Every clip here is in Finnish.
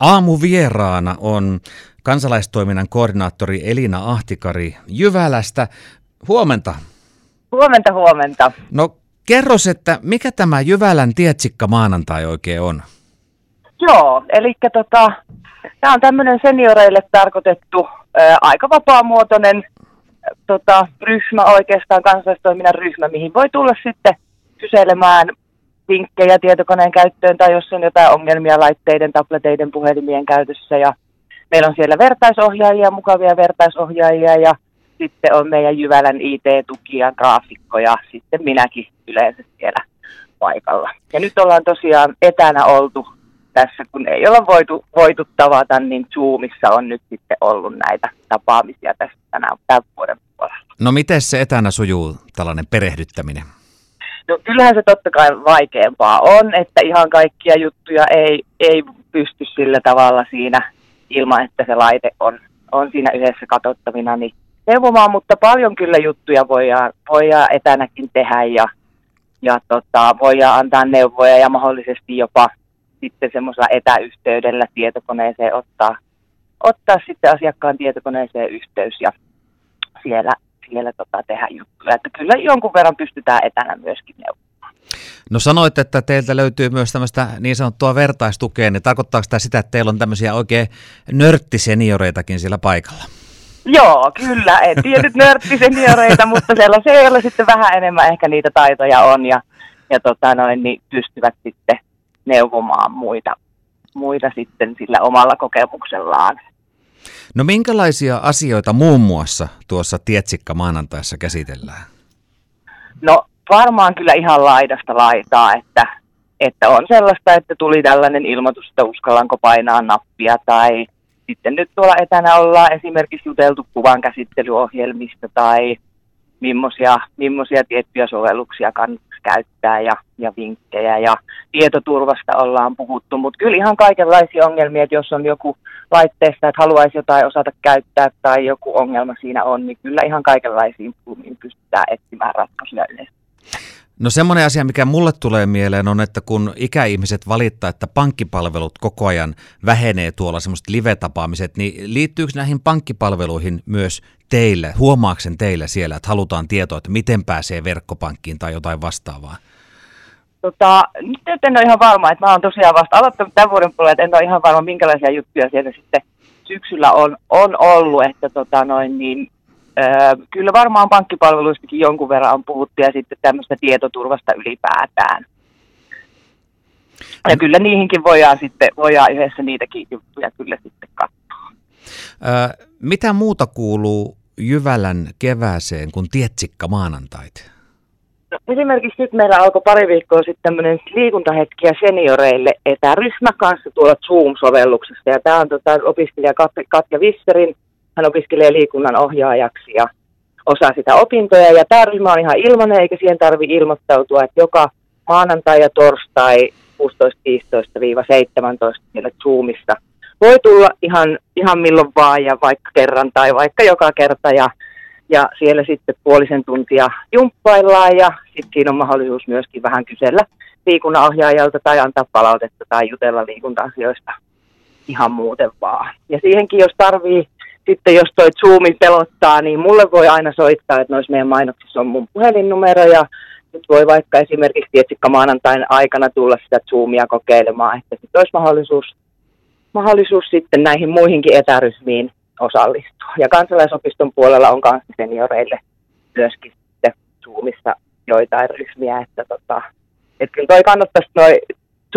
Aamuvieraana on kansalaistoiminnan koordinaattori Elina Ahtikari Jyvälästä. Huomenta. Huomenta, huomenta. No kerros, että mikä tämä Jyvälän tietsikka maanantai oikein on? Joo, eli tota, tämä on tämmöinen senioreille tarkoitettu ää, aika vapaamuotoinen tota, ryhmä, oikeastaan kansalaistoiminnan ryhmä, mihin voi tulla sitten kyselemään vinkkejä tietokoneen käyttöön tai jos on jotain ongelmia laitteiden, tableteiden, puhelimien käytössä. Ja meillä on siellä vertaisohjaajia, mukavia vertaisohjaajia ja sitten on meidän Jyvälän IT-tukia, graafikkoja, sitten minäkin yleensä siellä paikalla. Ja nyt ollaan tosiaan etänä oltu tässä, kun ei olla voitu, voitu tavata, niin Zoomissa on nyt sitten ollut näitä tapaamisia tässä tänä, tämän vuoden puolella. No miten se etänä sujuu tällainen perehdyttäminen? No kyllähän se totta kai vaikeampaa on, että ihan kaikkia juttuja ei, ei pysty sillä tavalla siinä ilman, että se laite on, on siinä yhdessä katsottavina, niin neuvomaan, mutta paljon kyllä juttuja voidaan, voidaan etänäkin tehdä ja, ja tota, voidaan antaa neuvoja ja mahdollisesti jopa sitten semmoisella etäyhteydellä tietokoneeseen ottaa, ottaa sitten asiakkaan tietokoneeseen yhteys ja siellä, siellä tota tehdä juttuja. Että kyllä jonkun verran pystytään etänä myöskin neuvomaan. No sanoit, että teiltä löytyy myös tämmöistä niin sanottua vertaistukea, niin tarkoittaako tämä sitä, että teillä on tämmöisiä oikein nörttisenioreitakin siellä paikalla? Joo, kyllä. En tiedä nyt nörttisenioreita, mutta sellaisia, joilla sitten vähän enemmän ehkä niitä taitoja on ja, ja tota noin, niin pystyvät sitten neuvomaan muita, muita sitten sillä omalla kokemuksellaan. No minkälaisia asioita muun muassa tuossa Tietsikka maanantaissa käsitellään? No varmaan kyllä ihan laidasta laitaa, että, että on sellaista, että tuli tällainen ilmoitus, että uskallanko painaa nappia tai sitten nyt tuolla etänä ollaan esimerkiksi juteltu kuvan käsittelyohjelmista tai millaisia, millaisia tiettyjä sovelluksia kannattaisi käyttää ja, ja vinkkejä ja tietoturvasta ollaan puhuttu, mutta kyllä ihan kaikenlaisia ongelmia, että jos on joku laitteesta, että haluaisi jotain osata käyttää tai joku ongelma siinä on, niin kyllä ihan kaikenlaisiin pulmiin pystytään etsimään ratkaisuja yleensä. No semmoinen asia, mikä mulle tulee mieleen on, että kun ikäihmiset valittaa, että pankkipalvelut koko ajan vähenee tuolla semmoiset live-tapaamiset, niin liittyykö näihin pankkipalveluihin myös teille, huomaaksen teille siellä, että halutaan tietoa, että miten pääsee verkkopankkiin tai jotain vastaavaa? Tota, nyt en ole ihan varma, että mä oon tosiaan vasta aloittanut tämän vuoden puolella, että en ole ihan varma, minkälaisia juttuja siellä sitten syksyllä on, on ollut, että tota noin, niin kyllä varmaan pankkipalveluistakin jonkun verran on puhuttu ja sitten tämmöistä tietoturvasta ylipäätään. Ja kyllä niihinkin voidaan sitten, voidaan yhdessä niitäkin juttuja kyllä sitten katsoa. Mitä muuta kuuluu Jyvälän kevääseen kuin tietsikka maanantait? No, esimerkiksi nyt meillä alkoi pari viikkoa sitten tämmöinen liikuntahetkiä senioreille etäryhmä kanssa tuolla Zoom-sovelluksessa. Ja tämä on tota, opiskelija Katja Visserin hän opiskelee liikunnan ohjaajaksi ja osaa sitä opintoja. Ja tämä ryhmä on ihan ilmainen, eikä siihen tarvi ilmoittautua, että joka maanantai ja torstai 16.15-17 siellä Zoomissa voi tulla ihan, ihan milloin vaan ja vaikka kerran tai vaikka joka kerta ja, ja siellä sitten puolisen tuntia jumppaillaan ja sitten siinä on mahdollisuus myöskin vähän kysellä liikunnanohjaajalta tai antaa palautetta tai jutella liikunta-asioista ihan muuten vaan. Ja siihenkin, jos tarvii sitten jos toi Zoomi pelottaa, niin mulle voi aina soittaa, että noissa meidän mainoksissa on mun puhelinnumero ja nyt voi vaikka esimerkiksi tietsikka maanantain aikana tulla sitä Zoomia kokeilemaan, että sitten olisi mahdollisuus, mahdollisuus sitten näihin muihinkin etäryhmiin osallistua. Ja kansalaisopiston puolella on myös senioreille myöskin sitten Zoomissa joitain ryhmiä, että tota, että kyllä toi kannattaisi toi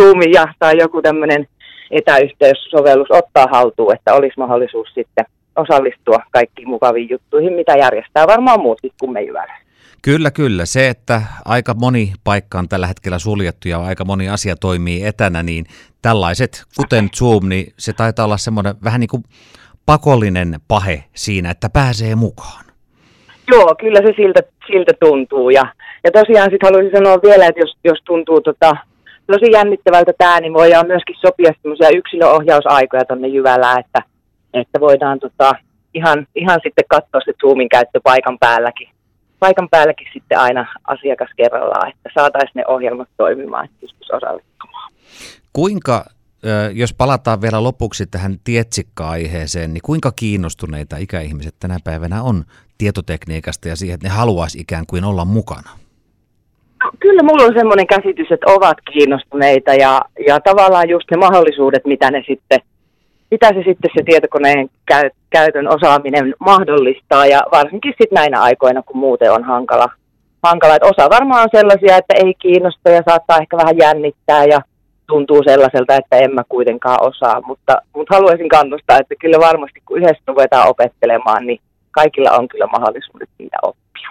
Zoomi ja tai joku tämmöinen etäyhteyssovellus ottaa haltuun, että olisi mahdollisuus sitten osallistua kaikkiin mukaviin juttuihin, mitä järjestää varmaan muutkin kuin me Jyvällä. Kyllä, kyllä. Se, että aika moni paikka on tällä hetkellä suljettu ja aika moni asia toimii etänä, niin tällaiset, kuten Zoom, niin se taitaa olla semmoinen vähän niin kuin pakollinen pahe siinä, että pääsee mukaan. Joo, kyllä se siltä, siltä tuntuu. Ja, ja tosiaan sitten haluaisin sanoa vielä, että jos, jos tuntuu tota, tosi jännittävältä tämä, niin voidaan myöskin sopia semmoisia yksilöohjausaikoja tuonne Jyvälään, että että voidaan tota, ihan, ihan sitten katsoa se Zoomin käyttö paikan päälläkin. Paikan päälläkin sitten aina asiakas kerrallaan, että saataisiin ne ohjelmat toimimaan, että pystyisi osallistumaan. Kuinka jos palataan vielä lopuksi tähän tietsikka-aiheeseen, niin kuinka kiinnostuneita ikäihmiset tänä päivänä on tietotekniikasta ja siihen, että ne haluaisi ikään kuin olla mukana? No, kyllä mulla on semmoinen käsitys, että ovat kiinnostuneita ja, ja tavallaan just ne mahdollisuudet, mitä ne sitten, mitä se sitten se tietokoneen käy, käytön osaaminen mahdollistaa ja varsinkin sitten näinä aikoina, kun muuten on hankala, hankala. Että osa varmaan on sellaisia, että ei kiinnosta ja saattaa ehkä vähän jännittää ja tuntuu sellaiselta, että en mä kuitenkaan osaa, mutta, mutta haluaisin kannustaa, että kyllä varmasti kun yhdessä ruvetaan opettelemaan, niin kaikilla on kyllä mahdollisuudet siitä oppia.